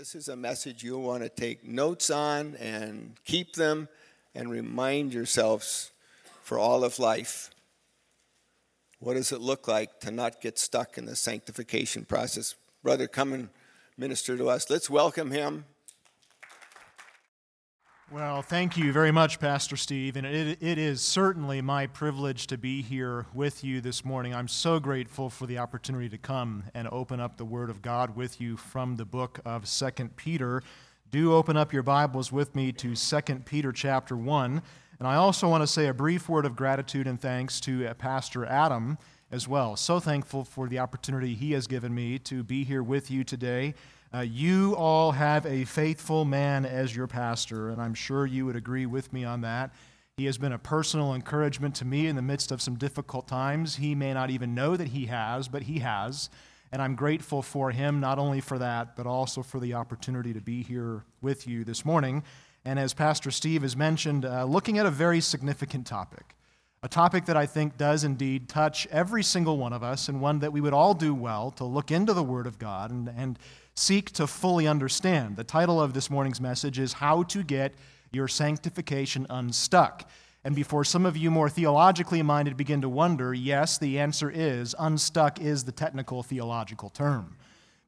This is a message you'll want to take notes on and keep them and remind yourselves for all of life. What does it look like to not get stuck in the sanctification process? Brother, come and minister to us. Let's welcome him. Well, thank you very much, Pastor Steve. And it, it is certainly my privilege to be here with you this morning. I'm so grateful for the opportunity to come and open up the Word of God with you from the book of Second Peter. Do open up your Bibles with me to Second Peter chapter 1. And I also want to say a brief word of gratitude and thanks to uh, Pastor Adam as well. So thankful for the opportunity he has given me to be here with you today uh, you all have a faithful man as your pastor, and I'm sure you would agree with me on that. He has been a personal encouragement to me in the midst of some difficult times. He may not even know that he has, but he has. And I'm grateful for him, not only for that, but also for the opportunity to be here with you this morning. And as Pastor Steve has mentioned, uh, looking at a very significant topic, a topic that I think does indeed touch every single one of us, and one that we would all do well to look into the Word of God and, and seek to fully understand. The title of this morning's message is How to Get Your Sanctification Unstuck. And before some of you more theologically minded begin to wonder, yes, the answer is unstuck is the technical theological term.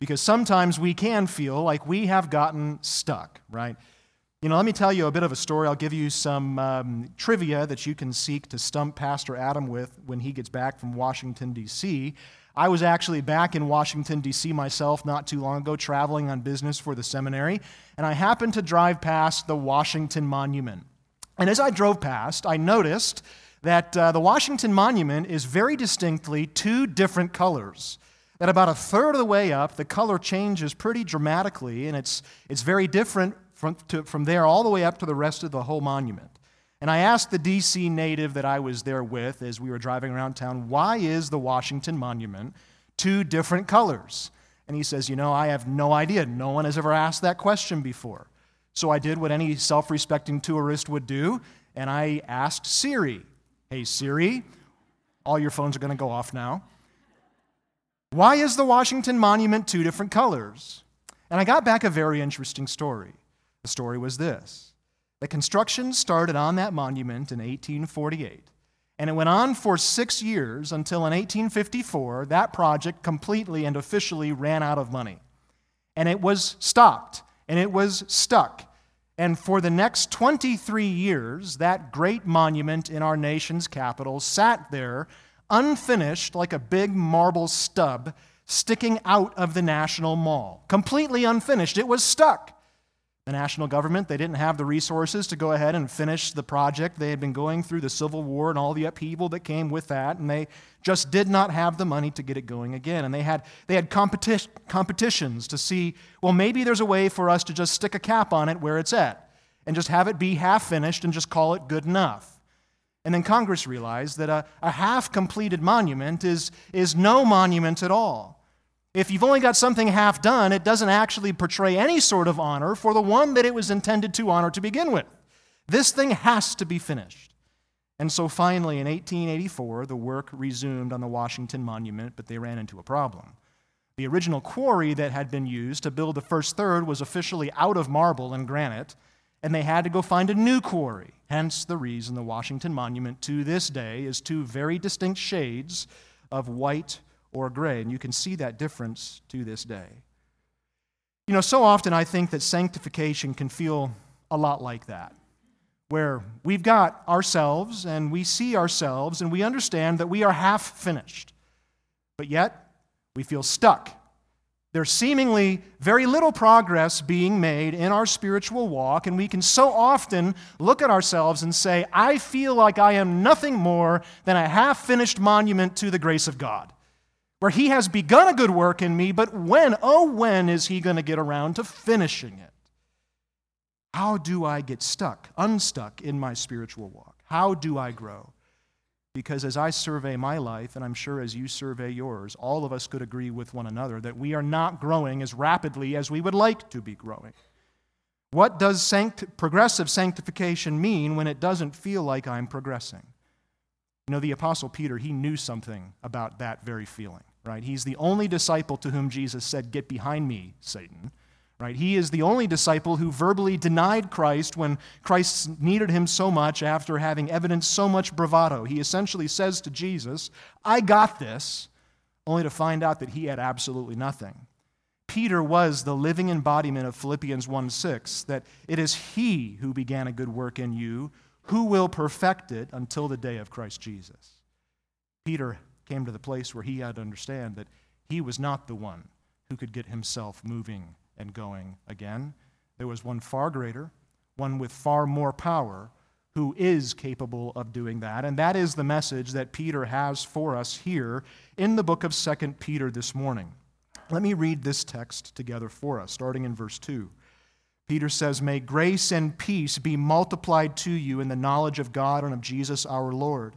Because sometimes we can feel like we have gotten stuck, right? You know, let me tell you a bit of a story. I'll give you some um, trivia that you can seek to stump Pastor Adam with when he gets back from Washington, D.C. I was actually back in Washington, D.C. myself not too long ago, traveling on business for the seminary, and I happened to drive past the Washington Monument. And as I drove past, I noticed that uh, the Washington Monument is very distinctly two different colors. That about a third of the way up, the color changes pretty dramatically, and it's, it's very different from, to, from there all the way up to the rest of the whole monument. And I asked the DC native that I was there with as we were driving around town, why is the Washington Monument two different colors? And he says, You know, I have no idea. No one has ever asked that question before. So I did what any self respecting tourist would do, and I asked Siri, Hey, Siri, all your phones are going to go off now. Why is the Washington Monument two different colors? And I got back a very interesting story. The story was this the construction started on that monument in 1848, and it went on for six years until in 1854 that project completely and officially ran out of money. And it was stopped, and it was stuck. And for the next 23 years, that great monument in our nation's capital sat there, unfinished like a big marble stub sticking out of the National Mall. Completely unfinished. It was stuck. The national government, they didn't have the resources to go ahead and finish the project. They had been going through the Civil War and all the upheaval that came with that, and they just did not have the money to get it going again. And they had, they had competi- competitions to see, well, maybe there's a way for us to just stick a cap on it where it's at and just have it be half finished and just call it good enough. And then Congress realized that a, a half completed monument is, is no monument at all. If you've only got something half done, it doesn't actually portray any sort of honor for the one that it was intended to honor to begin with. This thing has to be finished. And so finally, in 1884, the work resumed on the Washington Monument, but they ran into a problem. The original quarry that had been used to build the first third was officially out of marble and granite, and they had to go find a new quarry. Hence the reason the Washington Monument to this day is two very distinct shades of white or gray. And you can see that difference to this day. You know, so often I think that sanctification can feel a lot like that, where we've got ourselves and we see ourselves and we understand that we are half finished, but yet we feel stuck. There's seemingly very little progress being made in our spiritual walk, and we can so often look at ourselves and say, I feel like I am nothing more than a half finished monument to the grace of God where he has begun a good work in me, but when, oh, when is he going to get around to finishing it? How do I get stuck, unstuck in my spiritual walk? How do I grow? Because as I survey my life, and I'm sure as you survey yours, all of us could agree with one another that we are not growing as rapidly as we would like to be growing. What does sanct- progressive sanctification mean when it doesn't feel like I'm progressing? You know, the Apostle Peter, he knew something about that very feeling right? He's the only disciple to whom Jesus said, Get behind me, Satan. Right? He is the only disciple who verbally denied Christ when Christ needed him so much after having evidenced so much bravado. He essentially says to Jesus, I got this, only to find out that he had absolutely nothing. Peter was the living embodiment of Philippians 1 6, that it is he who began a good work in you, who will perfect it until the day of Christ Jesus. Peter came to the place where he had to understand that he was not the one who could get himself moving and going again. There was one far greater, one with far more power, who is capable of doing that. And that is the message that Peter has for us here in the book of 2 Peter this morning. Let me read this text together for us, starting in verse 2. Peter says, May grace and peace be multiplied to you in the knowledge of God and of Jesus our Lord.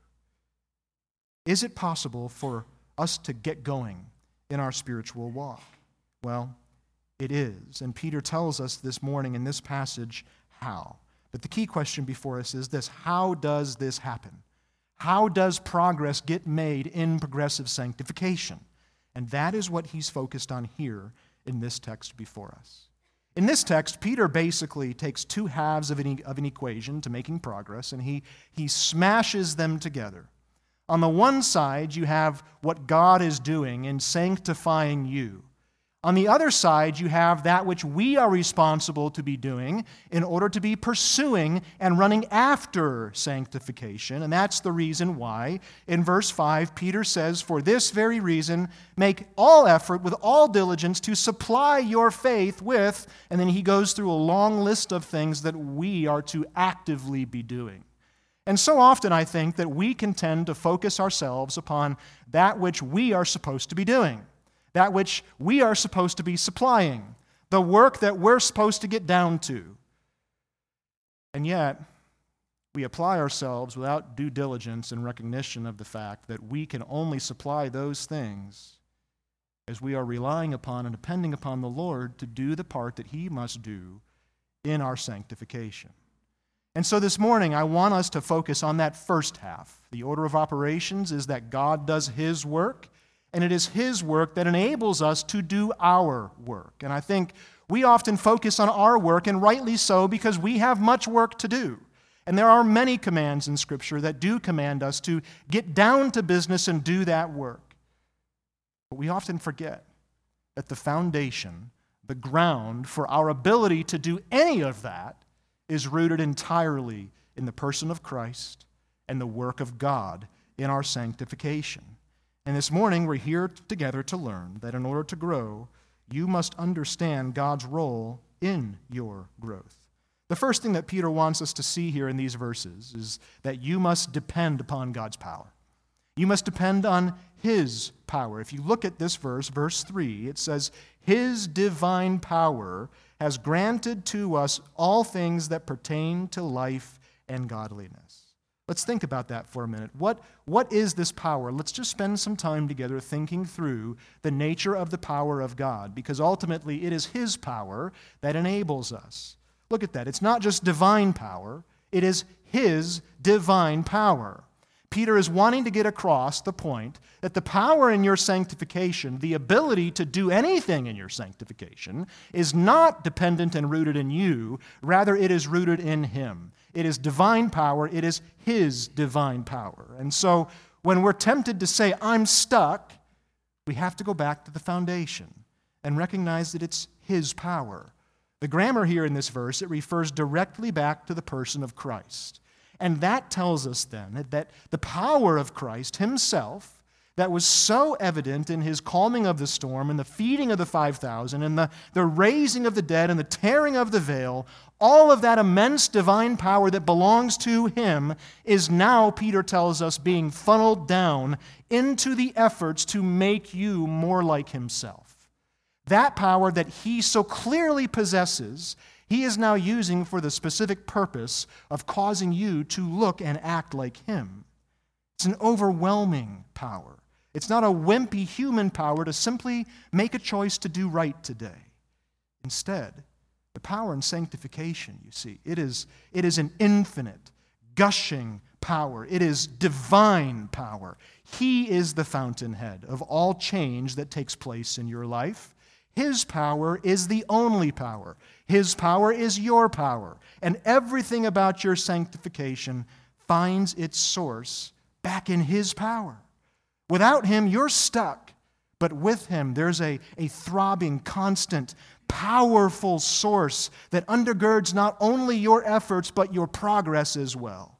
Is it possible for us to get going in our spiritual walk? Well, it is. And Peter tells us this morning in this passage how. But the key question before us is this How does this happen? How does progress get made in progressive sanctification? And that is what he's focused on here in this text before us. In this text, Peter basically takes two halves of an, of an equation to making progress and he, he smashes them together. On the one side, you have what God is doing in sanctifying you on the other side, you have that which we are responsible to be doing in order to be pursuing and running after sanctification. And that's the reason why, in verse 5, Peter says, For this very reason, make all effort with all diligence to supply your faith with, and then he goes through a long list of things that we are to actively be doing. And so often, I think that we can tend to focus ourselves upon that which we are supposed to be doing that which we are supposed to be supplying, the work that we're supposed to get down to. And yet, we apply ourselves without due diligence and recognition of the fact that we can only supply those things as we are relying upon and depending upon the Lord to do the part that He must do in our sanctification. And so this morning, I want us to focus on that first half. The order of operations is that God does His work and it is His work that enables us to do our work. And I think we often focus on our work, and rightly so, because we have much work to do. And there are many commands in Scripture that do command us to get down to business and do that work. But we often forget that the foundation, the ground for our ability to do any of that, is rooted entirely in the person of Christ and the work of God in our sanctification. And this morning, we're here together to learn that in order to grow, you must understand God's role in your growth. The first thing that Peter wants us to see here in these verses is that you must depend upon God's power. You must depend on His power. If you look at this verse, verse 3, it says, His divine power has granted to us all things that pertain to life and godliness. Let's think about that for a minute. What, what is this power? Let's just spend some time together thinking through the nature of the power of God, because ultimately it is His power that enables us. Look at that. It's not just divine power, it is His divine power. Peter is wanting to get across the point that the power in your sanctification, the ability to do anything in your sanctification, is not dependent and rooted in you. Rather, it is rooted in Him. It is divine power, it is His divine power. And so when we're tempted to say, I'm stuck, we have to go back to the foundation and recognize that it's His power. The grammar here in this verse, it refers directly back to the person of Christ. And that tells us then that the power of Christ Himself that was so evident in his calming of the storm and the feeding of the 5,000 and the, the raising of the dead and the tearing of the veil, all of that immense divine power that belongs to him is now, Peter tells us, being funneled down into the efforts to make you more like himself. That power that he so clearly possesses, he is now using for the specific purpose of causing you to look and act like him. It's an overwhelming power. It's not a wimpy human power to simply make a choice to do right today. Instead, the power in sanctification, you see, it is, it is an infinite, gushing power. It is divine power. He is the fountainhead of all change that takes place in your life. His power is the only power. His power is your power. And everything about your sanctification finds its source back in His power. Without Him, you're stuck. But with Him, there's a, a throbbing, constant, powerful source that undergirds not only your efforts, but your progress as well.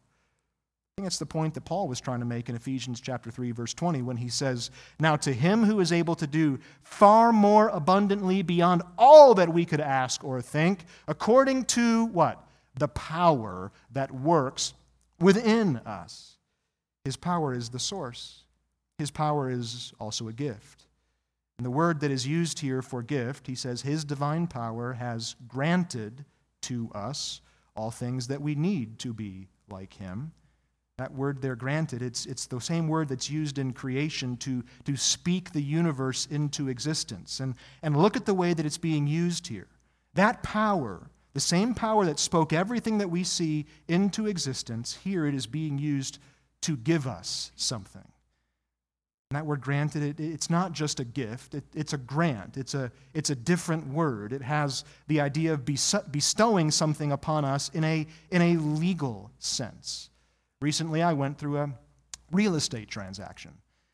I think that's the point that Paul was trying to make in Ephesians chapter 3 verse 20 when he says, "Now to him who is able to do far more abundantly beyond all that we could ask or think, according to what? The power that works within us." His power is the source. His power is also a gift. And the word that is used here for gift, he says, His divine power has granted to us all things that we need to be like Him. That word there, granted, it's, it's the same word that's used in creation to, to speak the universe into existence. And, and look at the way that it's being used here. That power, the same power that spoke everything that we see into existence, here it is being used to give us something. And that word granted, it, it's not just a gift, it, it's a grant. It's a, it's a different word. It has the idea of bestowing something upon us in a, in a legal sense. Recently, I went through a real estate transaction.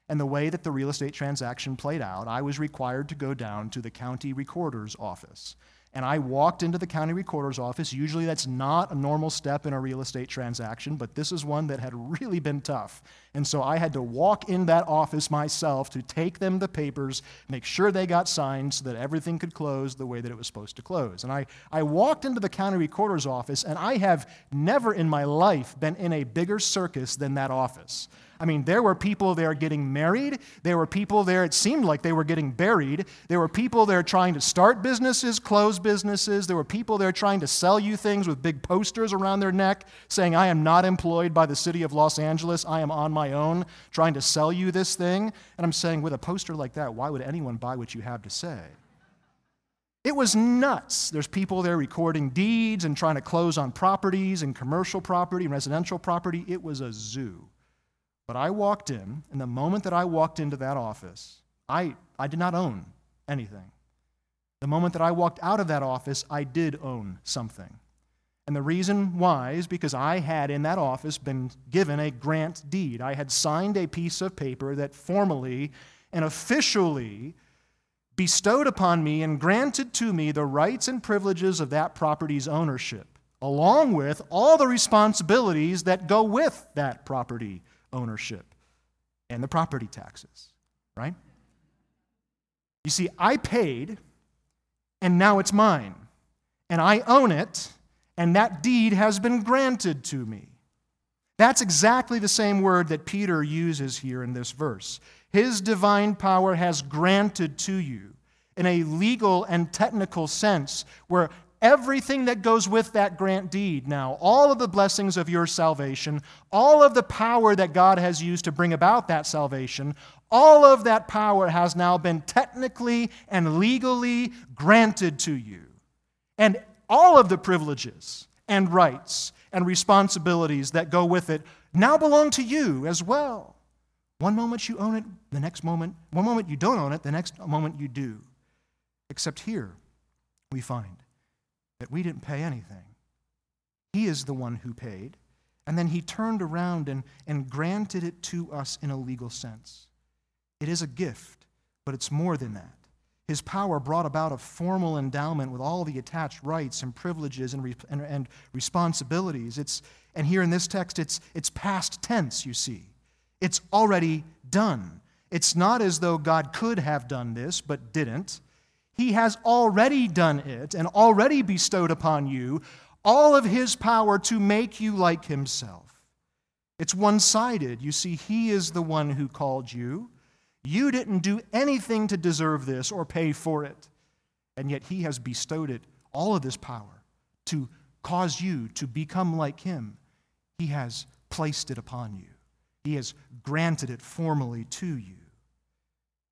And the way that the real estate transaction played out, I was required to go down to the county recorder's office and I walked into the county recorder's office. Usually that's not a normal step in a real estate transaction, but this is one that had really been tough. And so I had to walk in that office myself to take them the papers, make sure they got signed so that everything could close the way that it was supposed to close. And I, I walked into the county recorder's office, and I have never in my life been in a bigger circus than that office. I mean, there were people there getting married. There were people there, it seemed like they were getting buried. There were people there trying to start businesses, close businesses. There were people there trying to sell you things with big posters around their neck saying, I am not employed by the city of Los Angeles. I am on my own trying to sell you this thing. And I'm saying, with a poster like that, why would anyone buy what you have to say? It was nuts. There's people there recording deeds and trying to close on properties and commercial property and residential property. It was a zoo. But I walked in, and the moment that I walked into that office, I, I did not own anything. The moment that I walked out of that office, I did own something. And the reason why is because I had in that office been given a grant deed. I had signed a piece of paper that formally and officially bestowed upon me and granted to me the rights and privileges of that property's ownership, along with all the responsibilities that go with that property ownership and the property taxes, right? You see, I paid and now it's mine. And I own it, and that deed has been granted to me. That's exactly the same word that Peter uses here in this verse. His divine power has granted to you in a legal and technical sense, where everything that goes with that grant deed now, all of the blessings of your salvation, all of the power that God has used to bring about that salvation, all of that power has now been technically and legally granted to you. And all of the privileges and rights and responsibilities that go with it now belong to you as well. One moment you own it, the next moment, one moment you don't own it, the next moment you do. Except here, we find that we didn't pay anything. He is the one who paid. And then he turned around and, and granted it to us in a legal sense. It is a gift, but it's more than that. His power brought about a formal endowment with all the attached rights and privileges and, re, and, and responsibilities. It's, and here in this text, it's, it's past tense, you see. It's already done. It's not as though God could have done this, but didn't. He has already done it and already bestowed upon you all of His power to make you like Himself. It's one sided. You see, He is the one who called you. You didn't do anything to deserve this or pay for it. and yet He has bestowed it, all of this power, to cause you to become like Him. He has placed it upon you, He has granted it formally to you.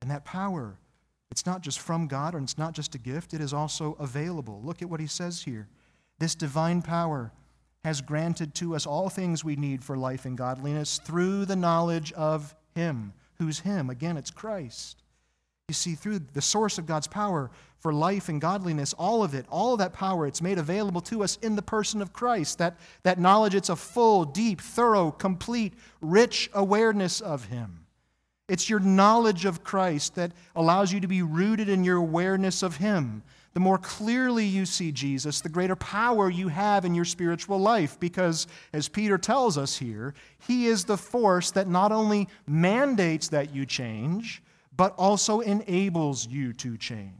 And that power, it's not just from God and it's not just a gift, it is also available. Look at what He says here. This divine power has granted to us all things we need for life and godliness through the knowledge of Him. Who's Him? Again, it's Christ. You see, through the source of God's power for life and godliness, all of it, all of that power, it's made available to us in the person of Christ. That, that knowledge, it's a full, deep, thorough, complete, rich awareness of Him. It's your knowledge of Christ that allows you to be rooted in your awareness of Him. The more clearly you see Jesus, the greater power you have in your spiritual life. Because, as Peter tells us here, He is the force that not only mandates that you change, but also enables you to change.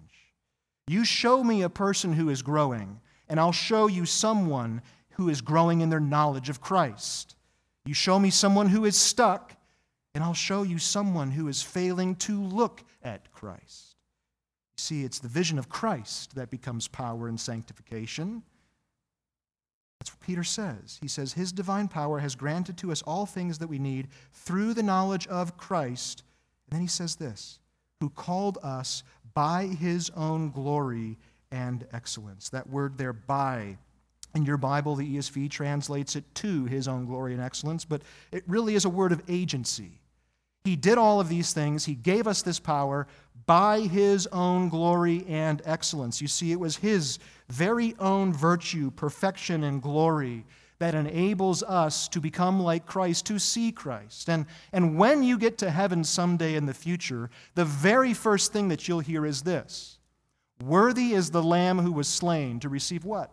You show me a person who is growing, and I'll show you someone who is growing in their knowledge of Christ. You show me someone who is stuck, and I'll show you someone who is failing to look at Christ. See, it's the vision of Christ that becomes power and sanctification. That's what Peter says. He says, His divine power has granted to us all things that we need through the knowledge of Christ and then he says this who called us by his own glory and excellence. That word there, by. In your Bible, the ESV translates it to his own glory and excellence, but it really is a word of agency. He did all of these things. He gave us this power by his own glory and excellence. You see, it was his very own virtue, perfection, and glory that enables us to become like Christ, to see Christ. And, and when you get to heaven someday in the future, the very first thing that you'll hear is this Worthy is the Lamb who was slain to receive what?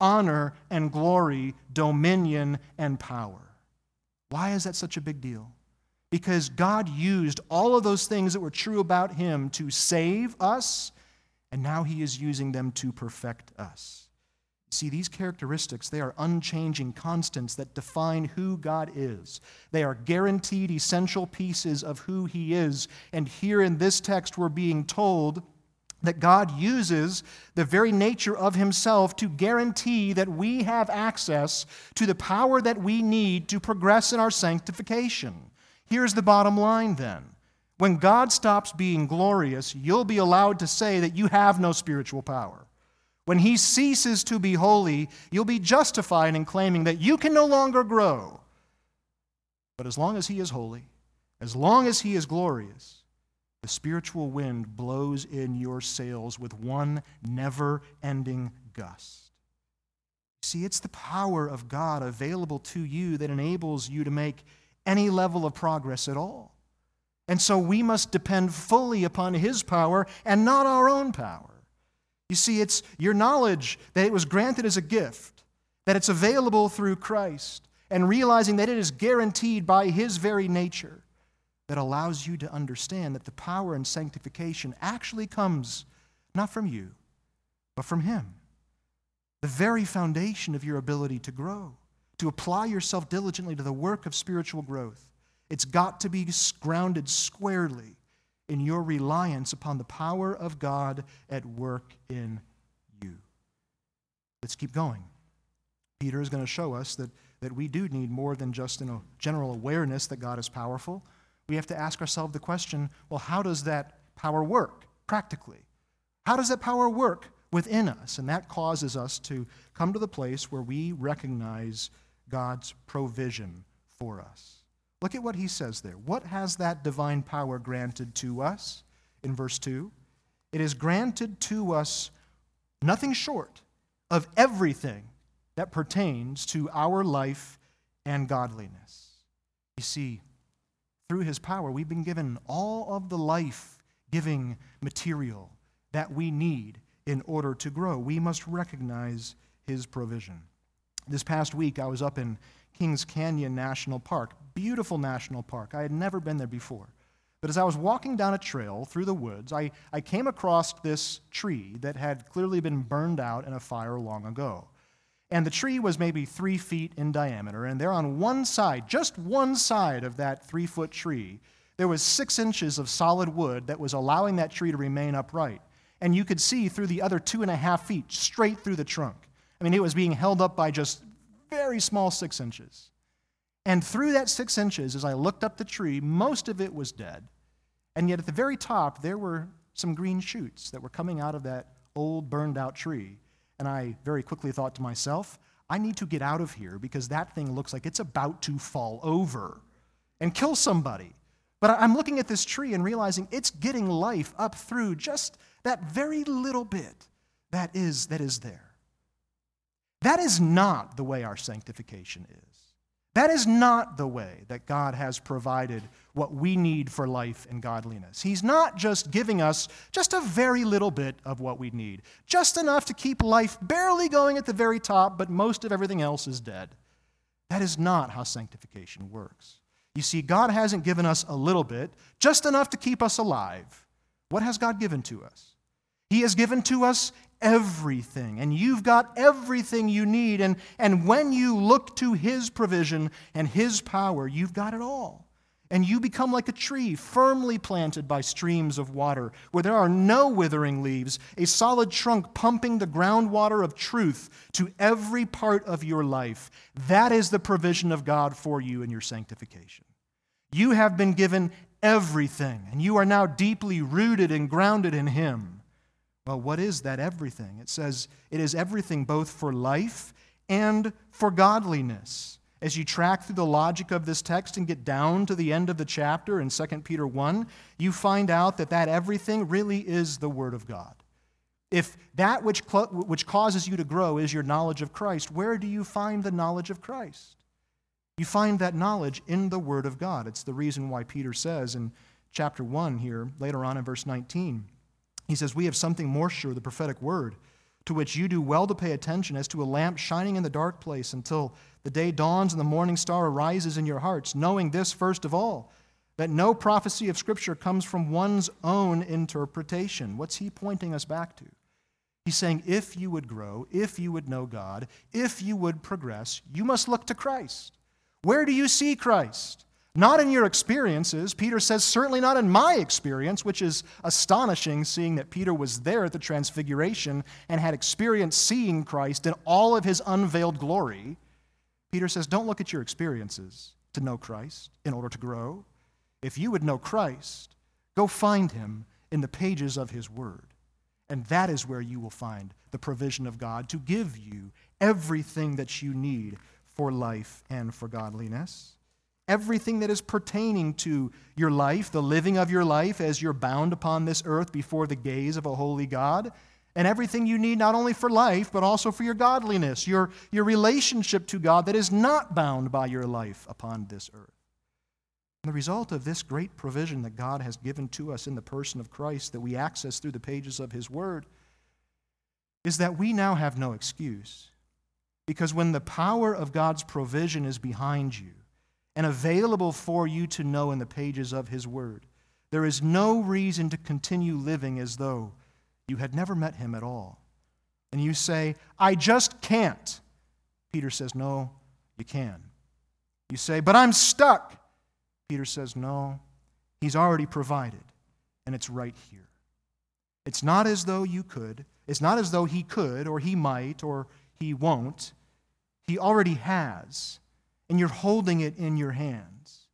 Honor and glory, dominion and power. Why is that such a big deal? Because God used all of those things that were true about Him to save us, and now He is using them to perfect us. See, these characteristics, they are unchanging constants that define who God is. They are guaranteed essential pieces of who He is. And here in this text, we're being told that God uses the very nature of Himself to guarantee that we have access to the power that we need to progress in our sanctification. Here's the bottom line then. When God stops being glorious, you'll be allowed to say that you have no spiritual power. When he ceases to be holy, you'll be justified in claiming that you can no longer grow. But as long as he is holy, as long as he is glorious, the spiritual wind blows in your sails with one never ending gust. See, it's the power of God available to you that enables you to make any level of progress at all. And so we must depend fully upon His power and not our own power. You see, it's your knowledge that it was granted as a gift, that it's available through Christ, and realizing that it is guaranteed by His very nature that allows you to understand that the power and sanctification actually comes not from you, but from Him. The very foundation of your ability to grow, to apply yourself diligently to the work of spiritual growth. It's got to be grounded squarely in your reliance upon the power of God at work in you. Let's keep going. Peter is going to show us that, that we do need more than just a general awareness that God is powerful. We have to ask ourselves the question well, how does that power work practically? How does that power work within us? And that causes us to come to the place where we recognize God's provision for us. Look at what he says there. What has that divine power granted to us? In verse 2, it is granted to us nothing short of everything that pertains to our life and godliness. You see, through his power, we've been given all of the life giving material that we need in order to grow. We must recognize his provision. This past week, I was up in Kings Canyon National Park. Beautiful national park. I had never been there before. But as I was walking down a trail through the woods, I, I came across this tree that had clearly been burned out in a fire long ago. And the tree was maybe three feet in diameter, and there on one side, just one side of that three foot tree, there was six inches of solid wood that was allowing that tree to remain upright. and you could see through the other two and a half feet, straight through the trunk. I mean, it was being held up by just very small six inches. And through that six inches, as I looked up the tree, most of it was dead. And yet at the very top, there were some green shoots that were coming out of that old, burned out tree. And I very quickly thought to myself, I need to get out of here because that thing looks like it's about to fall over and kill somebody. But I'm looking at this tree and realizing it's getting life up through just that very little bit that is, that is there. That is not the way our sanctification is. That is not the way that God has provided what we need for life and godliness. He's not just giving us just a very little bit of what we need, just enough to keep life barely going at the very top, but most of everything else is dead. That is not how sanctification works. You see, God hasn't given us a little bit, just enough to keep us alive. What has God given to us? He has given to us everything, and you've got everything you need. And, and when you look to His provision and His power, you've got it all. And you become like a tree firmly planted by streams of water, where there are no withering leaves, a solid trunk pumping the groundwater of truth to every part of your life. That is the provision of God for you in your sanctification. You have been given everything, and you are now deeply rooted and grounded in Him. Well, what is that everything? It says it is everything both for life and for godliness. As you track through the logic of this text and get down to the end of the chapter in 2 Peter 1, you find out that that everything really is the Word of God. If that which, which causes you to grow is your knowledge of Christ, where do you find the knowledge of Christ? You find that knowledge in the Word of God. It's the reason why Peter says in chapter 1 here, later on in verse 19, he says, We have something more sure, the prophetic word, to which you do well to pay attention as to a lamp shining in the dark place until the day dawns and the morning star arises in your hearts, knowing this first of all, that no prophecy of Scripture comes from one's own interpretation. What's he pointing us back to? He's saying, if you would grow, if you would know God, if you would progress, you must look to Christ. Where do you see Christ? Not in your experiences. Peter says, certainly not in my experience, which is astonishing, seeing that Peter was there at the Transfiguration and had experienced seeing Christ in all of his unveiled glory. Peter says, don't look at your experiences to know Christ in order to grow. If you would know Christ, go find him in the pages of his word. And that is where you will find the provision of God to give you everything that you need for life and for godliness everything that is pertaining to your life, the living of your life as you're bound upon this earth before the gaze of a holy God, and everything you need not only for life, but also for your godliness, your, your relationship to God that is not bound by your life upon this earth. And the result of this great provision that God has given to us in the person of Christ that we access through the pages of His Word is that we now have no excuse. Because when the power of God's provision is behind you, and available for you to know in the pages of His Word. There is no reason to continue living as though you had never met Him at all. And you say, I just can't. Peter says, No, you can. You say, But I'm stuck. Peter says, No, He's already provided, and it's right here. It's not as though you could, it's not as though He could, or He might, or He won't. He already has and you're holding it in your hands.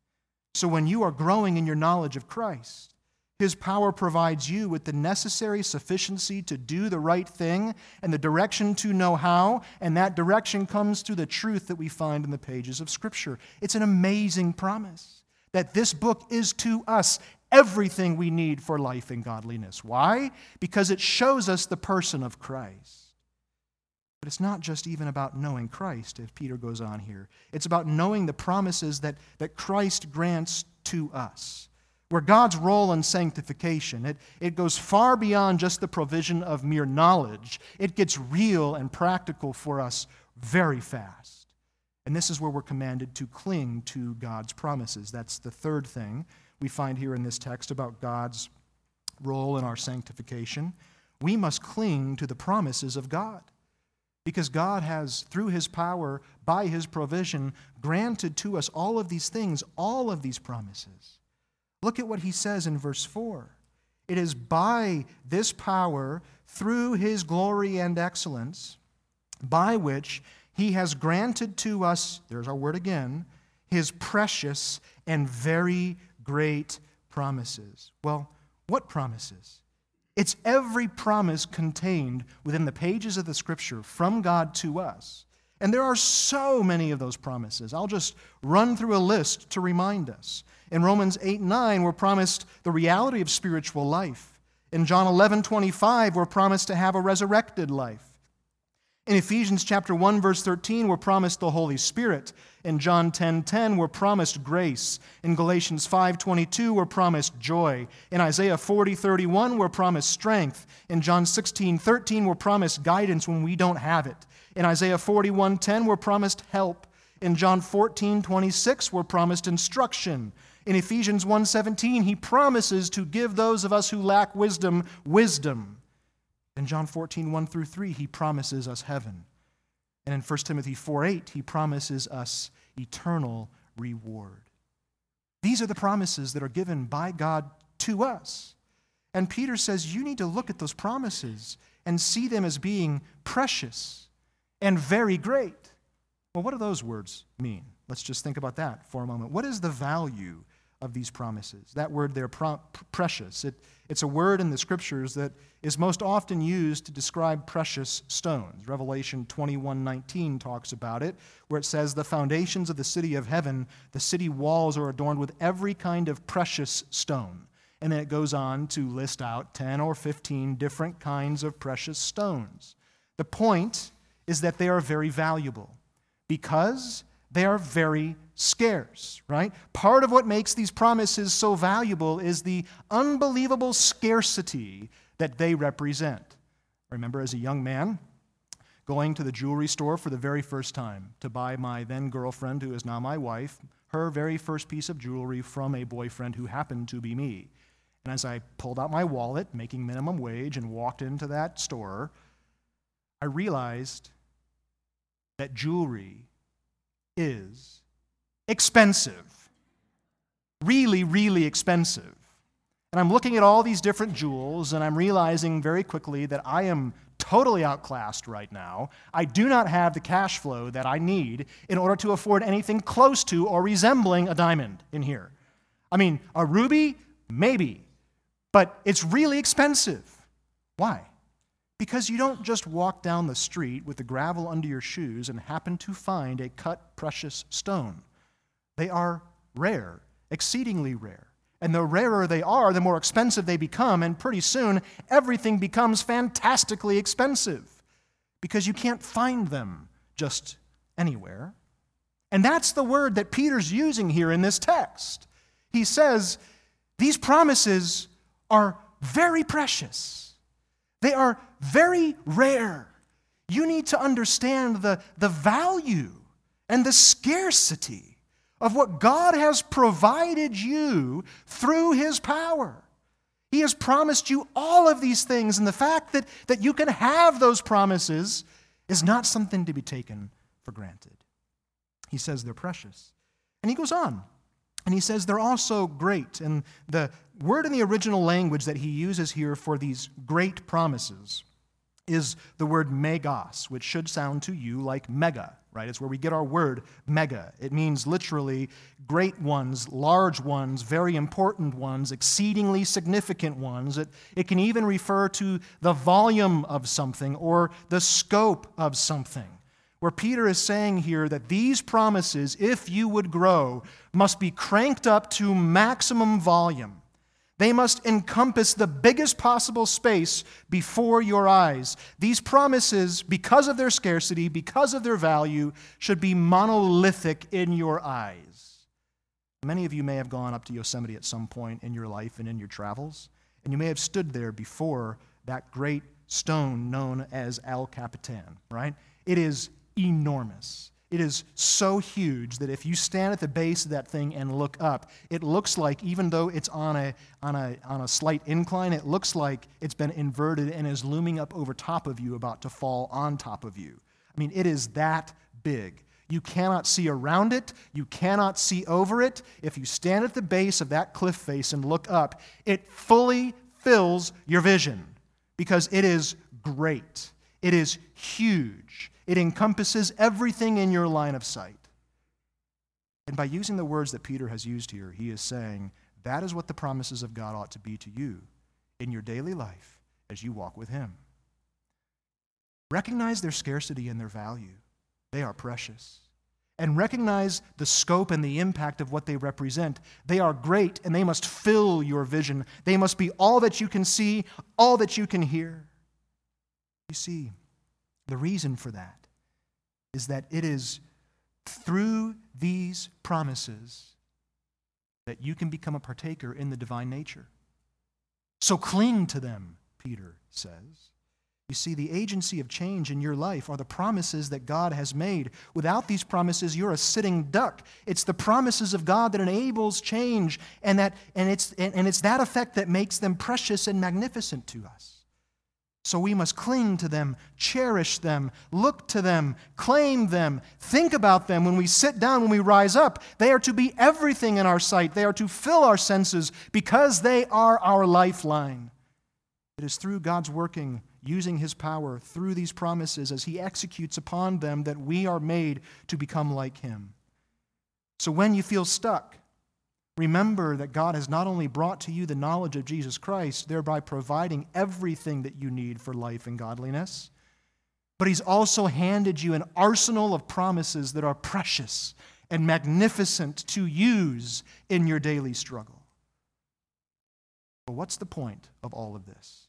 So when you are growing in your knowledge of Christ, His power provides you with the necessary sufficiency to do the right thing and the direction to know how, and that direction comes through the truth that we find in the pages of Scripture. It's an amazing promise that this book is to us everything we need for life and godliness. Why? Because it shows us the person of Christ. But it's not just even about knowing Christ, as Peter goes on here. It's about knowing the promises that, that Christ grants to us. Where God's role in sanctification, it, it goes far beyond just the provision of mere knowledge. It gets real and practical for us very fast. And this is where we're commanded to cling to God's promises. That's the third thing we find here in this text about God's role in our sanctification. We must cling to the promises of God. Because God has, through His power, by His provision, granted to us all of these things, all of these promises. Look at what He says in verse 4. It is by this power, through his glory and excellence, by which he has granted to us, there's our word again, his precious and very great promises. Well, what promises? It's every promise contained within the pages of the scripture from God to us. And there are so many of those promises. I'll just run through a list to remind us. In Romans 8 9, we're promised the reality of spiritual life. In John 11 25, we're promised to have a resurrected life. In Ephesians chapter 1 verse 13 we're promised the Holy Spirit. In John 10:10 10, 10, we're promised grace. In Galatians 5:22 we're promised joy. In Isaiah 40:31 we're promised strength. In John 16:13 we're promised guidance when we don't have it. In Isaiah 41:10 we're promised help. In John 14:26 we're promised instruction. In Ephesians 1:17 he promises to give those of us who lack wisdom wisdom. In John 14, 1 through 3, he promises us heaven. And in 1 Timothy 4 8, he promises us eternal reward. These are the promises that are given by God to us. And Peter says you need to look at those promises and see them as being precious and very great. Well, what do those words mean? Let's just think about that for a moment. What is the value of these promises. That word there, pro- precious, it, it's a word in the scriptures that is most often used to describe precious stones. Revelation 21:19 talks about it, where it says, "The foundations of the city of heaven, the city walls are adorned with every kind of precious stone." And then it goes on to list out 10 or 15 different kinds of precious stones. The point is that they are very valuable because they are very scarce, right? Part of what makes these promises so valuable is the unbelievable scarcity that they represent. I remember as a young man going to the jewelry store for the very first time to buy my then girlfriend, who is now my wife, her very first piece of jewelry from a boyfriend who happened to be me. And as I pulled out my wallet, making minimum wage, and walked into that store, I realized that jewelry is expensive. Really, really expensive. And I'm looking at all these different jewels, and I'm realizing very quickly that I am totally outclassed right now. I do not have the cash flow that I need in order to afford anything close to or resembling a diamond in here. I mean, a ruby, maybe, but it's really expensive. Why? Because you don't just walk down the street with the gravel under your shoes and happen to find a cut precious stone. They are rare, exceedingly rare. And the rarer they are, the more expensive they become, and pretty soon everything becomes fantastically expensive because you can't find them just anywhere. And that's the word that Peter's using here in this text. He says, These promises are very precious. They are very rare. You need to understand the, the value and the scarcity of what God has provided you through His power. He has promised you all of these things, and the fact that, that you can have those promises is not something to be taken for granted. He says they're precious. And he goes on. And he says they're also great. And the word in the original language that he uses here for these great promises is the word megas, which should sound to you like mega, right? It's where we get our word mega. It means literally great ones, large ones, very important ones, exceedingly significant ones. It, it can even refer to the volume of something or the scope of something where Peter is saying here that these promises, if you would grow, must be cranked up to maximum volume. They must encompass the biggest possible space before your eyes. These promises, because of their scarcity, because of their value, should be monolithic in your eyes. Many of you may have gone up to Yosemite at some point in your life and in your travels, and you may have stood there before that great stone known as El Capitan, right? It is enormous. It is so huge that if you stand at the base of that thing and look up, it looks like, even though it's on a, on a, on a slight incline, it looks like it's been inverted and is looming up over top of you, about to fall on top of you. I mean, it is that big. You cannot see around it. You cannot see over it. If you stand at the base of that cliff face and look up, it fully fills your vision because it is great, it is huge, it encompasses everything in your line of sight. And by using the words that Peter has used here, he is saying that is what the promises of God ought to be to you in your daily life as you walk with Him. Recognize their scarcity and their value, they are precious. And recognize the scope and the impact of what they represent. They are great and they must fill your vision. They must be all that you can see, all that you can hear. You see, the reason for that is that it is through these promises that you can become a partaker in the divine nature. So cling to them, Peter says. You see, the agency of change in your life are the promises that God has made. Without these promises, you're a sitting duck. It's the promises of God that enables change, and, that, and, it's, and it's that effect that makes them precious and magnificent to us. So we must cling to them, cherish them, look to them, claim them, think about them when we sit down, when we rise up. They are to be everything in our sight. They are to fill our senses because they are our lifeline. It is through God's working, using His power through these promises as He executes upon them that we are made to become like Him. So when you feel stuck, Remember that God has not only brought to you the knowledge of Jesus Christ, thereby providing everything that you need for life and godliness, but He's also handed you an arsenal of promises that are precious and magnificent to use in your daily struggle. But what's the point of all of this?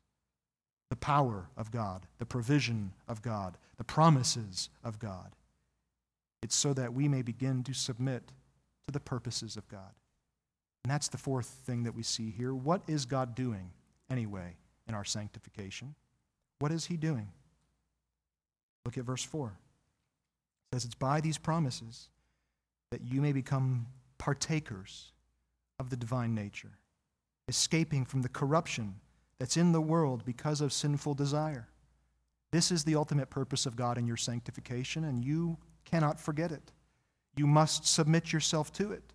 The power of God, the provision of God, the promises of God. It's so that we may begin to submit to the purposes of God. And that's the fourth thing that we see here. What is God doing anyway in our sanctification? What is He doing? Look at verse 4. It says, It's by these promises that you may become partakers of the divine nature, escaping from the corruption that's in the world because of sinful desire. This is the ultimate purpose of God in your sanctification, and you cannot forget it. You must submit yourself to it.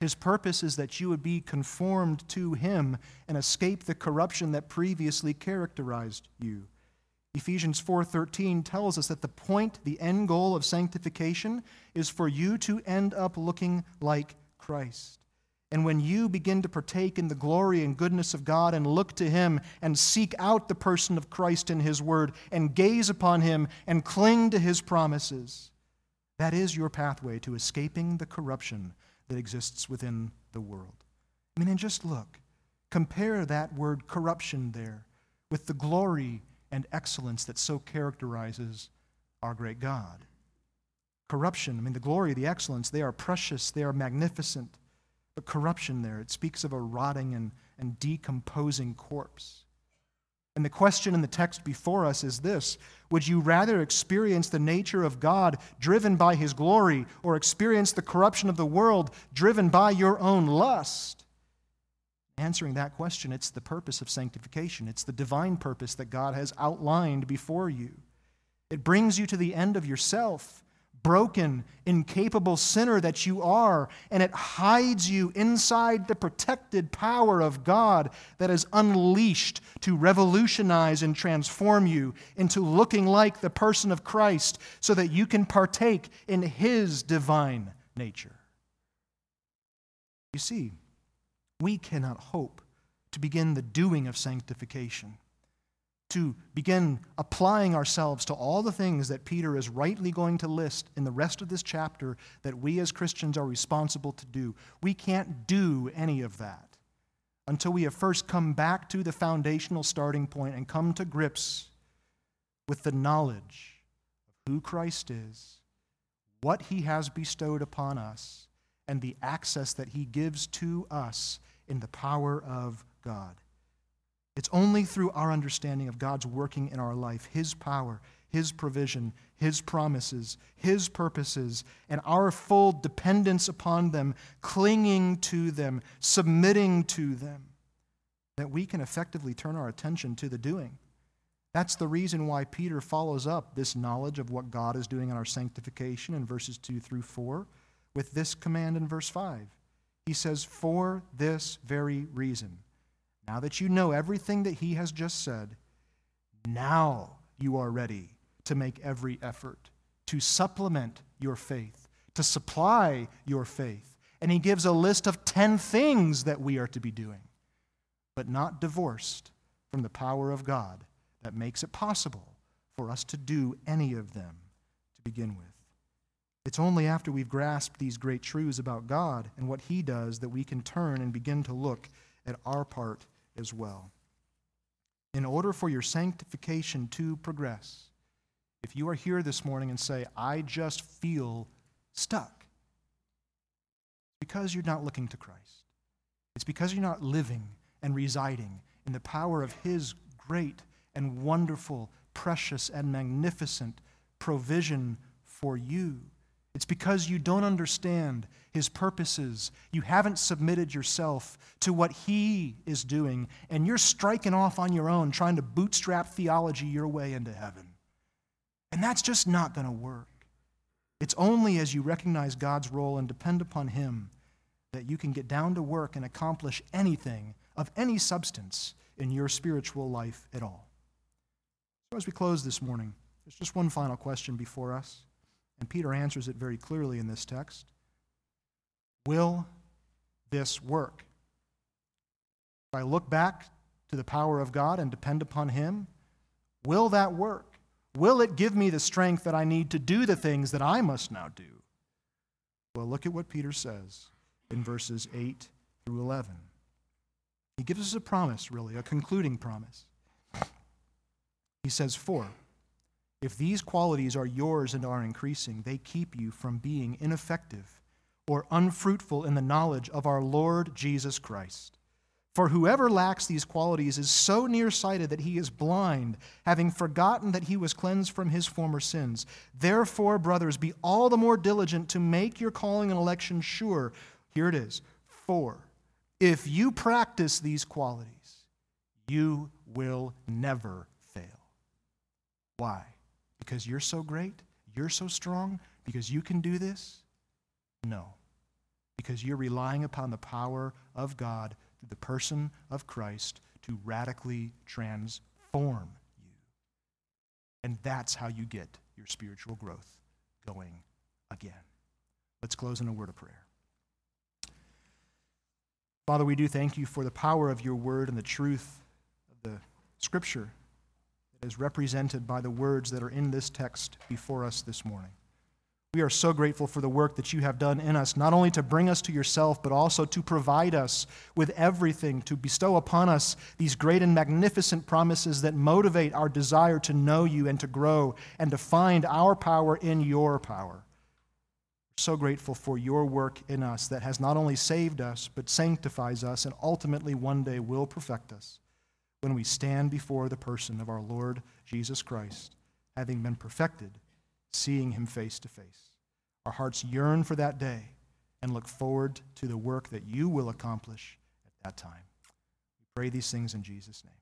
His purpose is that you would be conformed to him and escape the corruption that previously characterized you. Ephesians 4:13 tells us that the point, the end goal of sanctification is for you to end up looking like Christ. And when you begin to partake in the glory and goodness of God and look to Him and seek out the person of Christ in His Word and gaze upon Him and cling to His promises, that is your pathway to escaping the corruption that exists within the world. I mean, and just look. Compare that word corruption there with the glory and excellence that so characterizes our great God. Corruption, I mean, the glory, the excellence, they are precious, they are magnificent. But corruption there, it speaks of a rotting and, and decomposing corpse. And the question in the text before us is this Would you rather experience the nature of God driven by his glory or experience the corruption of the world driven by your own lust? Answering that question, it's the purpose of sanctification. It's the divine purpose that God has outlined before you. It brings you to the end of yourself broken, incapable sinner that you are, and it hides you inside the protected power of God that is unleashed to revolutionize and transform you into looking like the person of Christ so that you can partake in His divine nature. You see, we cannot hope to begin the doing of sanctification to begin applying ourselves to all the things that Peter is rightly going to list in the rest of this chapter that we as Christians are responsible to do. We can't do any of that until we have first come back to the foundational starting point and come to grips with the knowledge of who Christ is, what he has bestowed upon us, and the access that he gives to us in the power of God. It's only through our understanding of God's working in our life, His power, His provision, His promises, His purposes, and our full dependence upon them, clinging to them, submitting to them, that we can effectively turn our attention to the doing. That's the reason why Peter follows up this knowledge of what God is doing in our sanctification in verses 2 through 4 with this command in verse 5. He says, For this very reason now that you know everything that he has just said, now you are ready to make every effort to supplement your faith, to supply your faith. And he gives a list of 10 things that we are to be doing, but not divorced from the power of God that makes it possible for us to do any of them to begin with. It's only after we've grasped these great truths about God and what He does that we can turn and begin to look at our part as well. In order for your sanctification to progress, if you are here this morning and say, I just feel stuck, because you're not looking to Christ. It's because you're not living and residing in the power of His great and wonderful, precious and magnificent provision for you. It's because you don't understand his purposes. You haven't submitted yourself to what he is doing, and you're striking off on your own, trying to bootstrap theology your way into heaven. And that's just not going to work. It's only as you recognize God's role and depend upon him that you can get down to work and accomplish anything of any substance in your spiritual life at all. So, as we close this morning, there's just one final question before us. And Peter answers it very clearly in this text. Will this work? If I look back to the power of God and depend upon Him, will that work? Will it give me the strength that I need to do the things that I must now do? Well, look at what Peter says in verses 8 through 11. He gives us a promise, really, a concluding promise. He says, For, if these qualities are yours and are increasing, they keep you from being ineffective or unfruitful in the knowledge of our Lord Jesus Christ. For whoever lacks these qualities is so nearsighted that he is blind, having forgotten that he was cleansed from his former sins. Therefore, brothers, be all the more diligent to make your calling and election sure. Here it is. For if you practice these qualities, you will never fail. Why? because you're so great, you're so strong, because you can do this? No. Because you're relying upon the power of God through the person of Christ to radically transform you. And that's how you get your spiritual growth going again. Let's close in a word of prayer. Father, we do thank you for the power of your word and the truth of the scripture that is represented by the words that are in this text before us this morning. We are so grateful for the work that you have done in us, not only to bring us to yourself, but also to provide us with everything, to bestow upon us these great and magnificent promises that motivate our desire to know you and to grow and to find our power in your power. So grateful for your work in us that has not only saved us, but sanctifies us and ultimately one day will perfect us when we stand before the person of our Lord Jesus Christ, having been perfected, seeing him face to face. Our hearts yearn for that day and look forward to the work that you will accomplish at that time. We pray these things in Jesus' name.